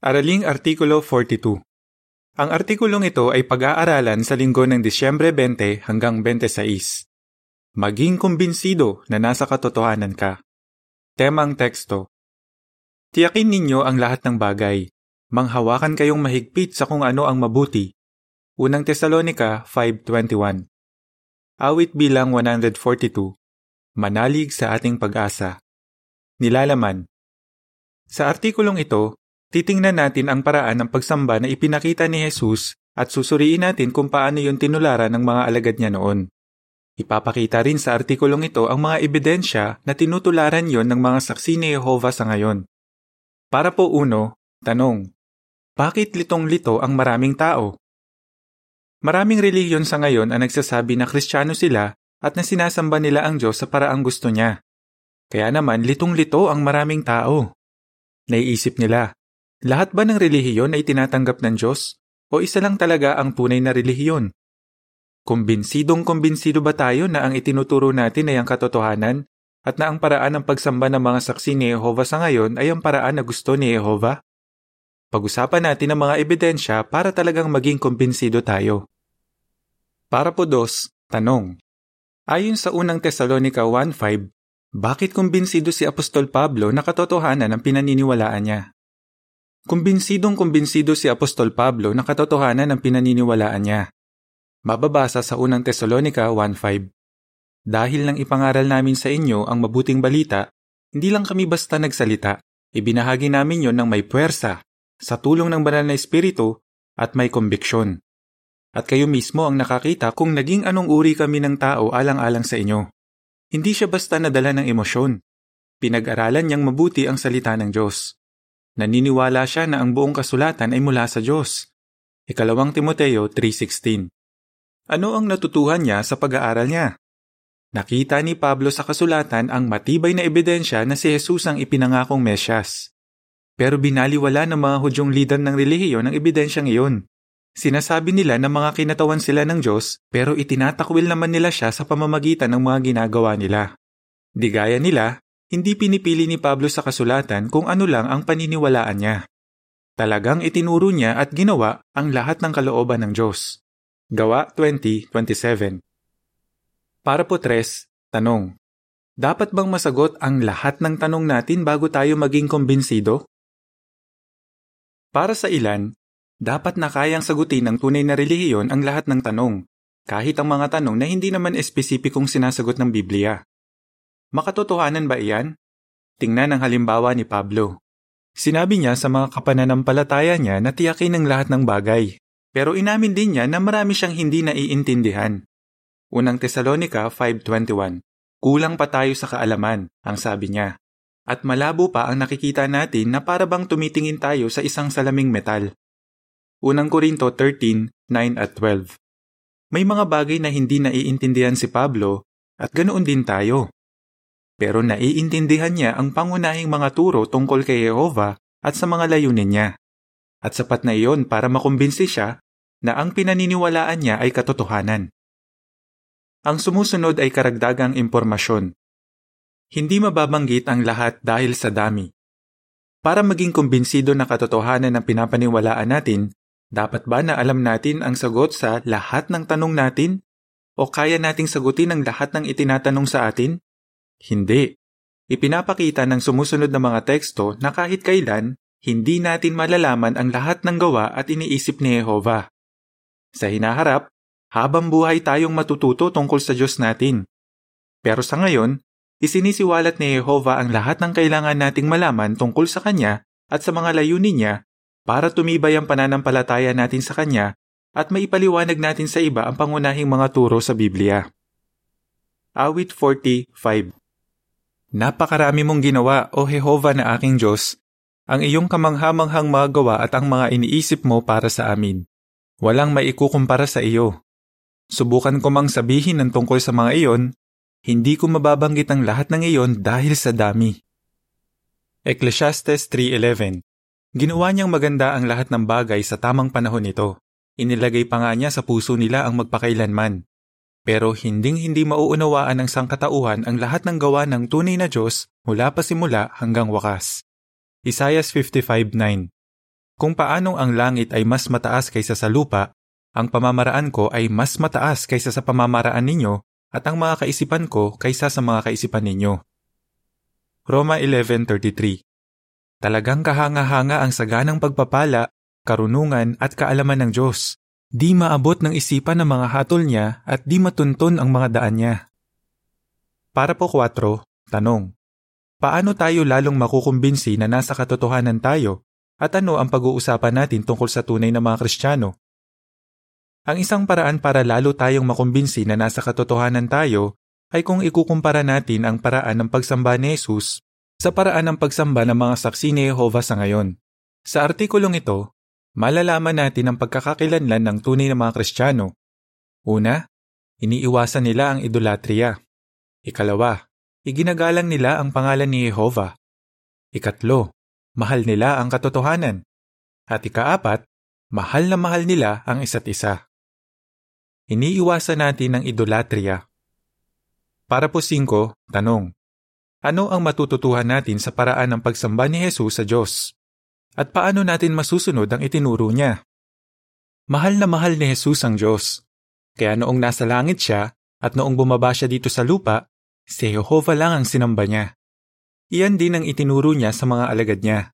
Araling Artikulo 42 Ang artikulong ito ay pag-aaralan sa linggo ng Disyembre 20 hanggang 26. Maging kumbinsido na nasa katotohanan ka. Temang teksto Tiyakin ninyo ang lahat ng bagay. Manghawakan kayong mahigpit sa kung ano ang mabuti. Unang Tesalonika 5.21 Awit bilang 142 Manalig sa ating pag-asa. Nilalaman Sa artikulong ito, Titingnan natin ang paraan ng pagsamba na ipinakita ni Jesus at susuriin natin kung paano yon tinularan ng mga alagad niya noon. Ipapakita rin sa artikulong ito ang mga ebidensya na tinutularan yon ng mga saksi ni Jehovah sa ngayon. Para po uno, tanong, bakit litong-lito ang maraming tao? Maraming relihiyon sa ngayon ang nagsasabi na kristyano sila at na sinasamba nila ang Diyos sa paraang gusto niya. Kaya naman litong-lito ang maraming tao. Naiisip nila, lahat ba ng relihiyon ay tinatanggap ng Diyos? O isa lang talaga ang tunay na relihiyon? Kumbinsidong kumbinsido ba tayo na ang itinuturo natin ay ang katotohanan at na ang paraan ng pagsamba ng mga saksi ni Jehovah sa ngayon ay ang paraan na gusto ni Jehovah? Pag-usapan natin ang mga ebidensya para talagang maging kumbinsido tayo. Para po dos, tanong. Ayon sa unang Tesalonika 1.5, bakit kumbinsido si Apostol Pablo na katotohanan ang pinaniniwalaan niya? Kumbinsidong kumbinsido si Apostol Pablo na katotohanan ng pinaniniwalaan niya. Mababasa sa unang Tesalonika 1.5 Dahil nang ipangaral namin sa inyo ang mabuting balita, hindi lang kami basta nagsalita, ibinahagi namin yon ng may puwersa, sa tulong ng banal na espiritu at may kombiksyon. At kayo mismo ang nakakita kung naging anong uri kami ng tao alang-alang sa inyo. Hindi siya basta nadala ng emosyon. Pinag-aralan niyang mabuti ang salita ng Diyos. Naniniwala siya na ang buong kasulatan ay mula sa Diyos. Ikalawang Timoteo 3.16 Ano ang natutuhan niya sa pag-aaral niya? Nakita ni Pablo sa kasulatan ang matibay na ebidensya na si Jesus ang ipinangakong Mesyas. Pero binaliwala ng mga hudyong lider ng relihiyon ang ebidensyang iyon. Sinasabi nila na mga kinatawan sila ng Diyos pero itinatakwil naman nila siya sa pamamagitan ng mga ginagawa nila. Di gaya nila, hindi pinipili ni Pablo sa kasulatan kung ano lang ang paniniwalaan niya. Talagang itinuro niya at ginawa ang lahat ng kalooban ng Diyos. Gawa 20.27 Para po tres, tanong. Dapat bang masagot ang lahat ng tanong natin bago tayo maging kumbinsido? Para sa ilan, dapat na kayang sagutin ng tunay na relihiyon ang lahat ng tanong, kahit ang mga tanong na hindi naman espesipikong sinasagot ng Biblia. Makatotohanan ba iyan? Tingnan ang halimbawa ni Pablo. Sinabi niya sa mga kapananampalataya niya na tiyakin ang lahat ng bagay. Pero inamin din niya na marami siyang hindi naiintindihan. Unang Tesalonika 5.21 Kulang pa tayo sa kaalaman, ang sabi niya. At malabo pa ang nakikita natin na para bang tumitingin tayo sa isang salaming metal. Unang Korinto 13:9 at 12 May mga bagay na hindi naiintindihan si Pablo at ganoon din tayo. Pero naiintindihan niya ang pangunahing mga turo tungkol kay Jehovah at sa mga layunin niya. At sapat na iyon para makumbinsi siya na ang pinaniniwalaan niya ay katotohanan. Ang sumusunod ay karagdagang impormasyon. Hindi mababanggit ang lahat dahil sa dami. Para maging kumbinsido na katotohanan ng pinapaniwalaan natin, dapat ba na alam natin ang sagot sa lahat ng tanong natin? O kaya nating sagutin ang lahat ng itinatanong sa atin? Hindi. Ipinapakita ng sumusunod na mga teksto na kahit kailan, hindi natin malalaman ang lahat ng gawa at iniisip ni Jehovah. Sa hinaharap, habang buhay tayong matututo tungkol sa Diyos natin. Pero sa ngayon, isinisiwalat ni Jehovah ang lahat ng kailangan nating malaman tungkol sa Kanya at sa mga layunin niya para tumibay ang pananampalataya natin sa Kanya at maipaliwanag natin sa iba ang pangunahing mga turo sa Biblia. Awit 45 Napakarami mong ginawa, O Jehova na aking Diyos, ang iyong kamanghamanghang mga gawa at ang mga iniisip mo para sa amin. Walang maikukumpara sa iyo. Subukan ko mang sabihin ng tungkol sa mga iyon, hindi ko mababanggit ang lahat ng iyon dahil sa dami. Ecclesiastes 3.11 Ginawa niyang maganda ang lahat ng bagay sa tamang panahon nito. Inilagay pa nga niya sa puso nila ang magpakailanman. Pero hinding-hindi mauunawaan ng sangkatauhan ang lahat ng gawa ng tunay na Diyos mula pa simula hanggang wakas. Isaiah 55.9 Kung paanong ang langit ay mas mataas kaysa sa lupa, ang pamamaraan ko ay mas mataas kaysa sa pamamaraan ninyo at ang mga kaisipan ko kaysa sa mga kaisipan ninyo. Roma 11.33 Talagang kahanga-hanga ang saganang pagpapala, karunungan at kaalaman ng Diyos. Di maabot ng isipan ng mga hatol niya at di matunton ang mga daan niya. Para po 4, tanong. Paano tayo lalong makukumbinsi na nasa katotohanan tayo at ano ang pag-uusapan natin tungkol sa tunay na mga Kristiyano? Ang isang paraan para lalo tayong makumbinsi na nasa katotohanan tayo ay kung ikukumpara natin ang paraan ng pagsamba ni Jesus sa paraan ng pagsamba ng mga saksi ni Jehovah sa ngayon. Sa artikulong ito, malalaman natin ang pagkakakilanlan ng tunay na mga Kristiyano. Una, iniiwasan nila ang idolatria. Ikalawa, iginagalang nila ang pangalan ni Jehovah. Ikatlo, mahal nila ang katotohanan. At ikaapat, mahal na mahal nila ang isa't isa. Iniiwasan natin ang idolatria. Para po singko, tanong. Ano ang matututuhan natin sa paraan ng pagsamba ni Jesus sa Diyos? At paano natin masusunod ang itinuro niya? Mahal na mahal ni Jesus ang Diyos. Kaya noong nasa langit siya at noong bumaba siya dito sa lupa, si Jehovah lang ang sinamba niya. Iyan din ang itinuro niya sa mga alagad niya.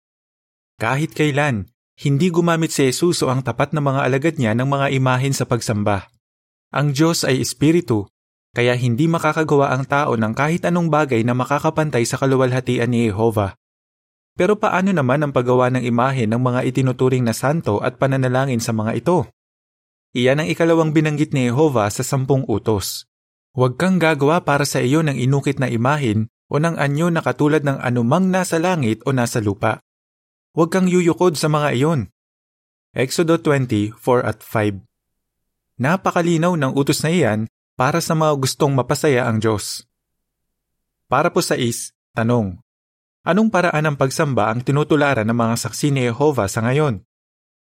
Kahit kailan, hindi gumamit si Jesus o ang tapat na mga alagad niya ng mga imahen sa pagsamba. Ang Diyos ay Espiritu, kaya hindi makakagawa ang tao ng kahit anong bagay na makakapantay sa kaluwalhatian ni Jehovah. Pero paano naman ang paggawa ng imahe ng mga itinuturing na santo at pananalangin sa mga ito? Iyan ang ikalawang binanggit ni Jehovah sa sampung utos. Huwag kang gagawa para sa iyo ng inukit na imahin o ng anyo na katulad ng anumang nasa langit o nasa lupa. Huwag kang yuyukod sa mga iyon. Exodo 20, 4 at 5 Napakalinaw ng utos na iyan para sa mga gustong mapasaya ang Diyos. Para po sa is, tanong. Anong paraan ng pagsamba ang tinutularan ng mga saksi ni Jehovah sa ngayon?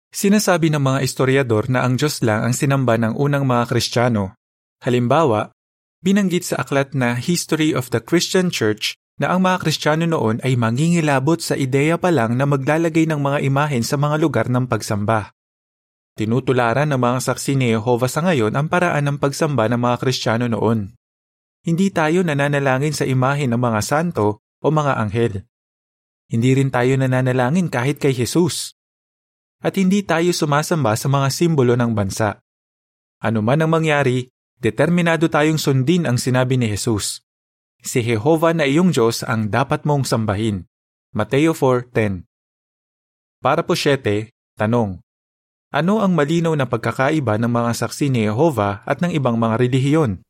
Sinasabi ng mga historiador na ang Diyos lang ang sinamba ng unang mga Kristiyano. Halimbawa, Binanggit sa aklat na History of the Christian Church na ang mga Kristiyano noon ay mangingilabot sa ideya pa lang na maglalagay ng mga imahen sa mga lugar ng pagsamba. Tinutularan ng mga saksi ni Jehovah sa ngayon ang paraan ng pagsamba ng mga Kristiyano noon. Hindi tayo nananalangin sa imahen ng mga santo o mga anghel. Hindi rin tayo nananalangin kahit kay Jesus. At hindi tayo sumasamba sa mga simbolo ng bansa. Ano man ang mangyari, determinado tayong sundin ang sinabi ni Jesus. Si Jehovah na iyong Diyos ang dapat mong sambahin. Mateo 4.10 Para po 7, tanong. Ano ang malinaw na pagkakaiba ng mga saksi ni Jehovah at ng ibang mga relihiyon?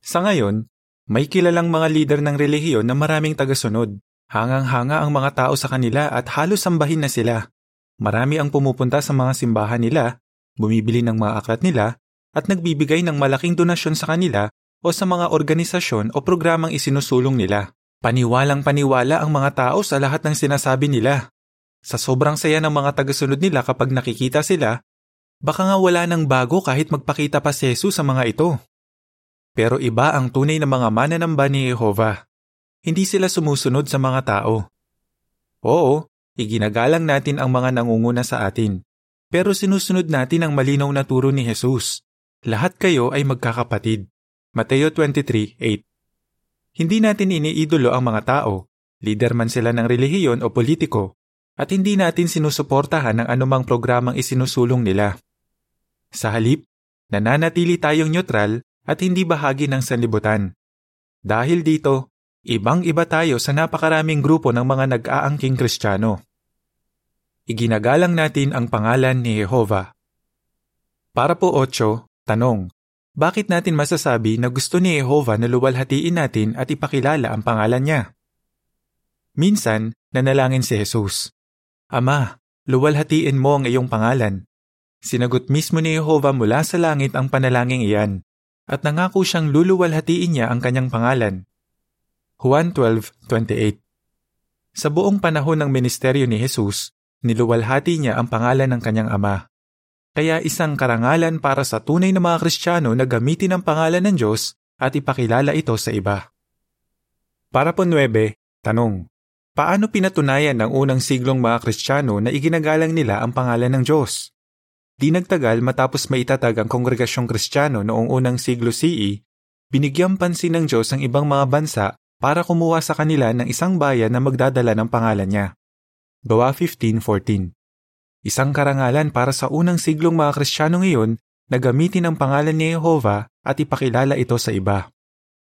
Sa ngayon, may kilalang mga lider ng relihiyon na maraming tagasunod. Hangang-hanga ang mga tao sa kanila at halos sambahin na sila. Marami ang pumupunta sa mga simbahan nila, bumibili ng mga aklat nila, at nagbibigay ng malaking donasyon sa kanila o sa mga organisasyon o programang isinusulong nila. Paniwalang paniwala ang mga tao sa lahat ng sinasabi nila. Sa sobrang saya ng mga tagasunod nila kapag nakikita sila, baka nga wala nang bago kahit magpakita pa si Jesus sa mga ito. Pero iba ang tunay na mga mananamba ni Jehovah. Hindi sila sumusunod sa mga tao. Oo, iginagalang natin ang mga nangunguna sa atin. Pero sinusunod natin ang malinaw na turo ni Jesus. Lahat kayo ay magkakapatid. Mateo 23:8. Hindi natin iniidolo ang mga tao, leader man sila ng relihiyon o politiko, at hindi natin sinusuportahan ang anumang programang isinusulong nila. Sa halip, nananatili tayong neutral at hindi bahagi ng sanlibutan. Dahil dito, ibang-iba tayo sa napakaraming grupo ng mga nag-aangking Kristiyano. Iginagalang natin ang pangalan ni Jehovah. Para po 8, Tanong, bakit natin masasabi na gusto ni Jehovah na luwalhatiin natin at ipakilala ang pangalan niya? Minsan, nanalangin si Jesus. Ama, luwalhatiin mo ang iyong pangalan. Sinagot mismo ni Jehovah mula sa langit ang panalangin iyan, at nangako siyang luluwalhatiin niya ang kanyang pangalan. Juan 12.28 Sa buong panahon ng ministeryo ni Jesus, niluwalhati niya ang pangalan ng kanyang ama. Kaya isang karangalan para sa tunay na mga Kristiyano na gamitin ang pangalan ng Diyos at ipakilala ito sa iba. Para po 9, tanong. Paano pinatunayan ng unang siglong mga Kristiyano na iginagalang nila ang pangalan ng Diyos? Di nagtagal matapos maitatag ang kongregasyong Kristiyano noong unang siglo CE, binigyang pansin ng Diyos ang ibang mga bansa para kumuha sa kanila ng isang bayan na magdadala ng pangalan niya. Gawa 15.14 Isang karangalan para sa unang siglong mga Kristiyano ngayon na gamitin ang pangalan ni Jehovah at ipakilala ito sa iba.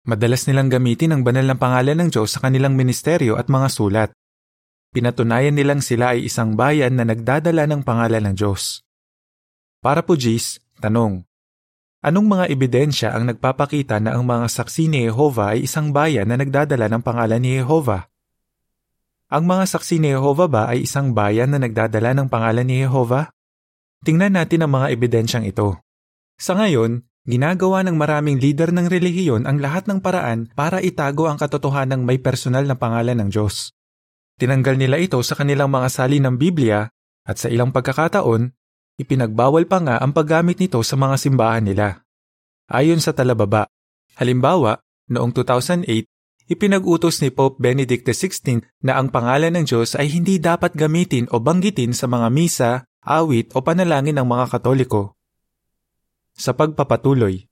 Madalas nilang gamitin ang banal na pangalan ng Diyos sa kanilang ministeryo at mga sulat. Pinatunayan nilang sila ay isang bayan na nagdadala ng pangalan ng Diyos. Para po Gis, tanong. Anong mga ebidensya ang nagpapakita na ang mga saksi ni Jehovah ay isang bayan na nagdadala ng pangalan ni Jehovah? Ang mga saksi ni Jehovah ba ay isang bayan na nagdadala ng pangalan ni Jehovah? Tingnan natin ang mga ebidensyang ito. Sa ngayon, Ginagawa ng maraming lider ng relihiyon ang lahat ng paraan para itago ang katotohanang may personal na pangalan ng Diyos. Tinanggal nila ito sa kanilang mga sali ng Biblia at sa ilang pagkakataon, ipinagbawal pa nga ang paggamit nito sa mga simbahan nila. Ayon sa talababa, halimbawa, noong 2008, ipinag-utos ni Pope Benedict XVI na ang pangalan ng Diyos ay hindi dapat gamitin o banggitin sa mga misa, awit o panalangin ng mga Katoliko sa pagpapatuloy.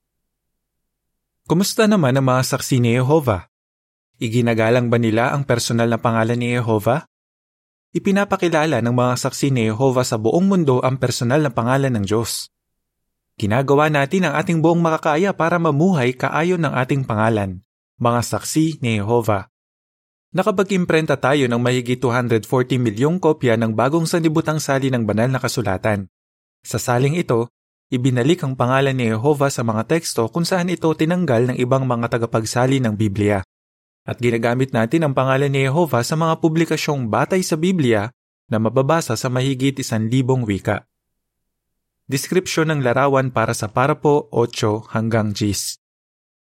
Kumusta naman ang mga saksi ni Jehovah? Iginagalang ba nila ang personal na pangalan ni Jehovah? Ipinapakilala ng mga saksi ni Jehovah sa buong mundo ang personal na pangalan ng Diyos. Ginagawa natin ang ating buong makakaya para mamuhay kaayon ng ating pangalan, mga saksi ni Jehovah. Nakapag-imprenta tayo ng mahigit 240 milyong kopya ng bagong sanibutang sali ng banal na kasulatan. Sa saling ito, ibinalik ang pangalan ni Jehovah sa mga teksto kung saan ito tinanggal ng ibang mga tagapagsali ng Biblia. At ginagamit natin ang pangalan ni Jehovah sa mga publikasyong batay sa Biblia na mababasa sa mahigit isan libong wika. Deskripsyon ng larawan para sa Parapo 8 hanggang 10.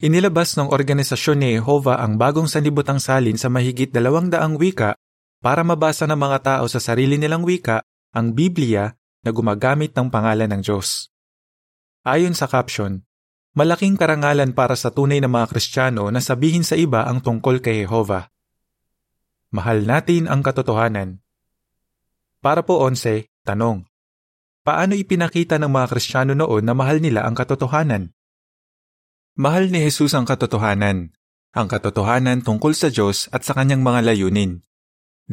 Inilabas ng organisasyon ni Jehovah ang bagong sanibutang salin sa mahigit dalawang daang wika para mabasa ng mga tao sa sarili nilang wika ang Biblia na gumagamit ng pangalan ng Diyos. Ayon sa caption, malaking karangalan para sa tunay na mga Kristiyano na sabihin sa iba ang tungkol kay Jehovah. Mahal natin ang katotohanan. Para po 11, tanong. Paano ipinakita ng mga Kristiyano noon na mahal nila ang katotohanan? Mahal ni Jesus ang katotohanan, ang katotohanan tungkol sa Diyos at sa kanyang mga layunin.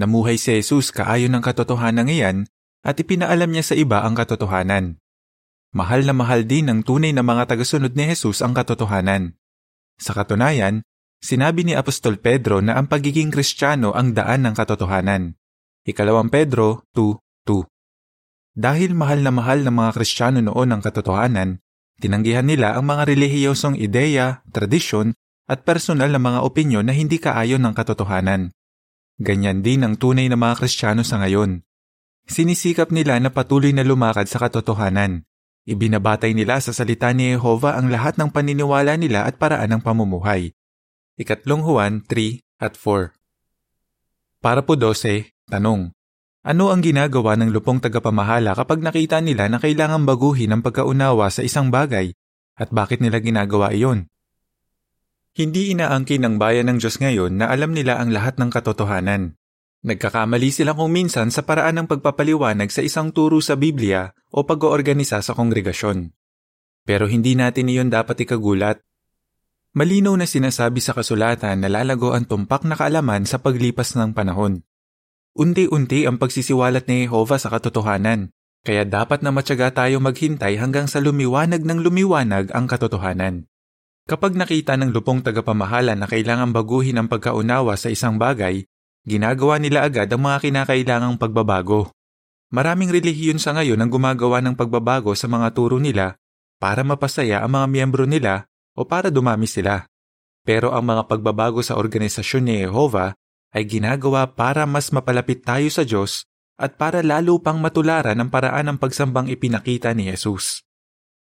Namuhay si Jesus kaayon ng katotohanan iyan at ipinaalam niya sa iba ang katotohanan. Mahal na mahal din ng tunay na mga tagasunod ni Jesus ang katotohanan. Sa katunayan, sinabi ni Apostol Pedro na ang pagiging kristyano ang daan ng katotohanan. Ikalawang Pedro 2.2 Dahil mahal na mahal ng mga kristyano noon ang katotohanan, tinanggihan nila ang mga relihiyosong ideya, tradisyon, at personal na mga opinyon na hindi kaayon ng katotohanan. Ganyan din ang tunay na mga kristyano sa ngayon. Sinisikap nila na patuloy na lumakad sa katotohanan, Ibinabatay nila sa salita ni Jehovah ang lahat ng paniniwala nila at paraan ng pamumuhay. Ikatlong Juan 3 at 4 Para po 12, tanong. Ano ang ginagawa ng lupong tagapamahala kapag nakita nila na kailangan baguhin ang pagkaunawa sa isang bagay at bakit nila ginagawa iyon? Hindi inaangkin ng bayan ng Diyos ngayon na alam nila ang lahat ng katotohanan. Nagkakamali sila kung minsan sa paraan ng pagpapaliwanag sa isang turo sa Biblia o pag-oorganisa sa kongregasyon. Pero hindi natin iyon dapat ikagulat. Malinaw na sinasabi sa kasulatan na lalago ang tumpak na kaalaman sa paglipas ng panahon. Unti-unti ang pagsisiwalat ni Jehovah sa katotohanan, kaya dapat na matyaga tayo maghintay hanggang sa lumiwanag ng lumiwanag ang katotohanan. Kapag nakita ng lupong tagapamahala na kailangan baguhin ang pagkaunawa sa isang bagay, Ginagawa nila agad ang mga kinakailangang pagbabago. Maraming relihiyon sa ngayon ang gumagawa ng pagbabago sa mga turo nila para mapasaya ang mga miyembro nila o para dumami sila. Pero ang mga pagbabago sa organisasyon ni Jehovah ay ginagawa para mas mapalapit tayo sa Diyos at para lalo pang matularan ang paraan ng pagsambang ipinakita ni Jesus.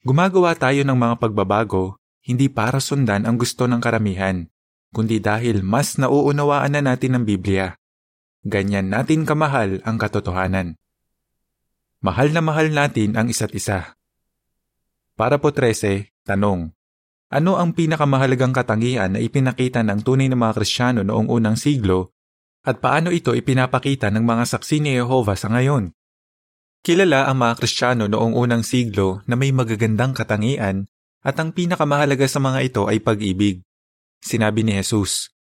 Gumagawa tayo ng mga pagbabago hindi para sundan ang gusto ng karamihan, kundi dahil mas nauunawaan na natin ang Biblia. Ganyan natin kamahal ang katotohanan. Mahal na mahal natin ang isa't isa. Para po 13, tanong. Ano ang pinakamahalagang katangian na ipinakita ng tunay na mga Kristiyano noong unang siglo At paano ito ipinapakita ng mga saksi ni Jehovah sa ngayon? Kilala ang mga Kristiyano noong unang siglo na may magagandang katangian at ang pinakamahalaga sa mga ito ay pag-ibig. Sinabi ni Jesus,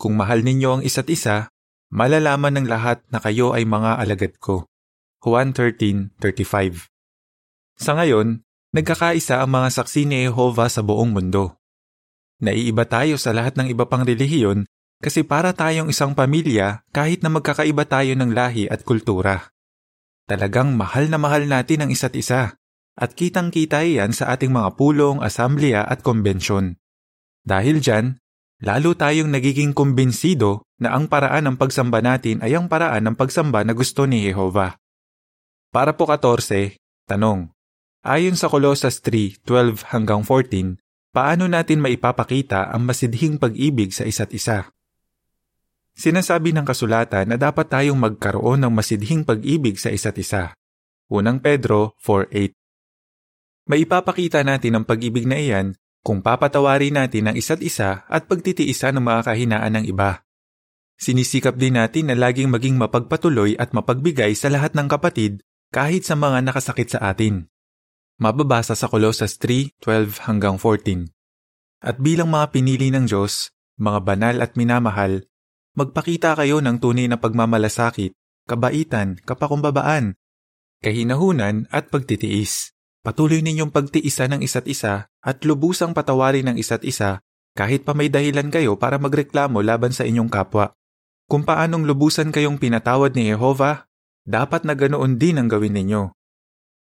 Kung mahal ninyo ang isa't isa, malalaman ng lahat na kayo ay mga alagad ko. Juan 13.35 Sa ngayon, nagkakaisa ang mga saksi ni Jehovah sa buong mundo. Naiiba tayo sa lahat ng iba pang relihiyon kasi para tayong isang pamilya kahit na magkakaiba tayo ng lahi at kultura. Talagang mahal na mahal natin ang isa't isa at kitang-kita yan sa ating mga pulong, asamblea at konbensyon. Dahil dyan, lalo tayong nagiging kumbinsido na ang paraan ng pagsamba natin ay ang paraan ng pagsamba na gusto ni Jehovah. Para po 14, tanong. Ayon sa Colossus 3:12 hanggang 14, paano natin maipapakita ang masidhing pag-ibig sa isa't isa? Sinasabi ng kasulatan na dapat tayong magkaroon ng masidhing pag-ibig sa isa't isa. Unang Pedro 4.8 Maipapakita natin ang pag-ibig na iyan kung papatawarin natin ang isa't isa at pagtitiisan ng mga kahinaan ng iba. Sinisikap din natin na laging maging mapagpatuloy at mapagbigay sa lahat ng kapatid kahit sa mga nakasakit sa atin. Mababasa sa Colossus 3:12 hanggang 14. At bilang mga pinili ng Diyos, mga banal at minamahal, Magpakita kayo ng tunay na pagmamalasakit, kabaitan, kapakumbabaan, kahinahunan at pagtitiis. Patuloy ninyong pagtiisan ng isa't isa at lubusang patawarin ng isa't isa kahit pa may dahilan kayo para magreklamo laban sa inyong kapwa. Kung paanong lubusan kayong pinatawad ni Jehovah, dapat na ganoon din ang gawin ninyo.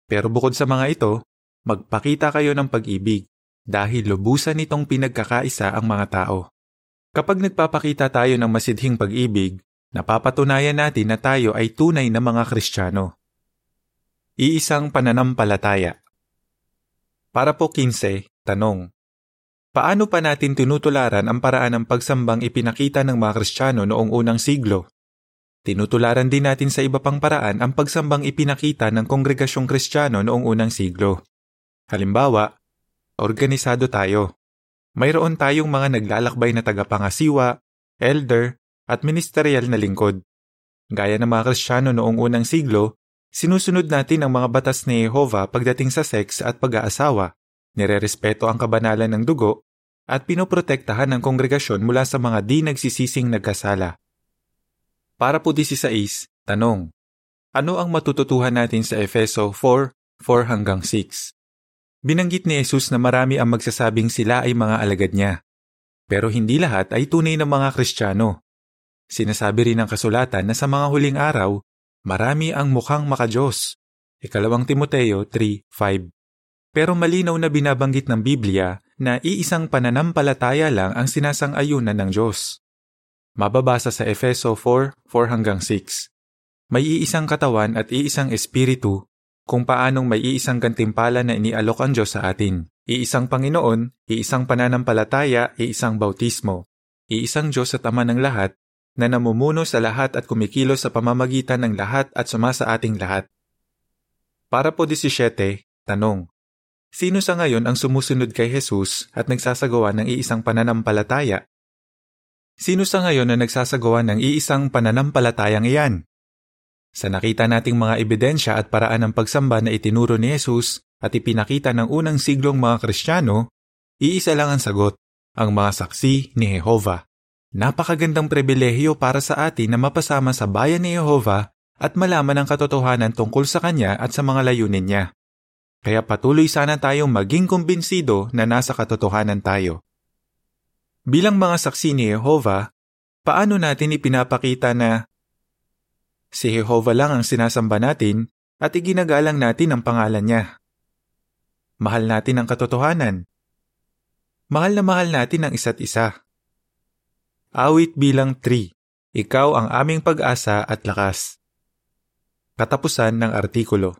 Pero bukod sa mga ito, magpakita kayo ng pag-ibig dahil lubusan nitong pinagkakaisa ang mga tao. Kapag nagpapakita tayo ng masidhing pag-ibig, napapatunayan natin na tayo ay tunay na mga Kristiyano. Iisang pananampalataya Para po 15, tanong. Paano pa natin tinutularan ang paraan ng pagsambang ipinakita ng mga Kristiyano noong unang siglo? Tinutularan din natin sa iba pang paraan ang pagsambang ipinakita ng kongregasyong Kristiyano noong unang siglo. Halimbawa, organisado tayo mayroon tayong mga naglalakbay na tagapangasiwa, elder, at ministerial na lingkod. Gaya ng mga Kristiyano noong unang siglo, sinusunod natin ang mga batas ni Jehovah pagdating sa sex at pag-aasawa, nirerespeto ang kabanalan ng dugo, at pinoprotektahan ng kongregasyon mula sa mga di nagsisising nagkasala. Para po 16, tanong. Ano ang matututuhan natin sa Efeso 4, 4 hanggang 6? Binanggit ni Jesus na marami ang magsasabing sila ay mga alagad niya. Pero hindi lahat ay tunay na mga Kristiyano. Sinasabi rin ng kasulatan na sa mga huling araw, marami ang mukhang makajos. Ikalawang Timoteo 3.5 Pero malinaw na binabanggit ng Biblia na iisang pananampalataya lang ang sinasang-ayunan ng Diyos. Mababasa sa Efeso 4, 4 hanggang 6. May iisang katawan at iisang espiritu kung paanong may iisang gantimpala na inialok ang Diyos sa atin. Iisang Panginoon, iisang pananampalataya, iisang bautismo. Iisang Diyos at Ama ng lahat, na namumuno sa lahat at kumikilos sa pamamagitan ng lahat at suma sa ating lahat. Para po 17, tanong. Sino sa ngayon ang sumusunod kay Jesus at nagsasagawa ng iisang pananampalataya? Sino sa ngayon na nagsasagawa ng iisang pananampalatayang iyan? Sa nakita nating mga ebidensya at paraan ng pagsamba na itinuro ni Jesus at ipinakita ng unang siglong mga Kristiyano, iisa lang ang sagot, ang mga saksi ni Jehovah. Napakagandang pribilehyo para sa atin na mapasama sa bayan ni Jehovah at malaman ang katotohanan tungkol sa Kanya at sa mga layunin niya. Kaya patuloy sana tayong maging kumbinsido na nasa katotohanan tayo. Bilang mga saksi ni Jehovah, paano natin ipinapakita na Si Jehovah lang ang sinasamba natin at iginagalang natin ang pangalan niya. Mahal natin ang katotohanan. Mahal na mahal natin ang isa't isa. Awit bilang 3. Ikaw ang aming pag-asa at lakas. Katapusan ng artikulo.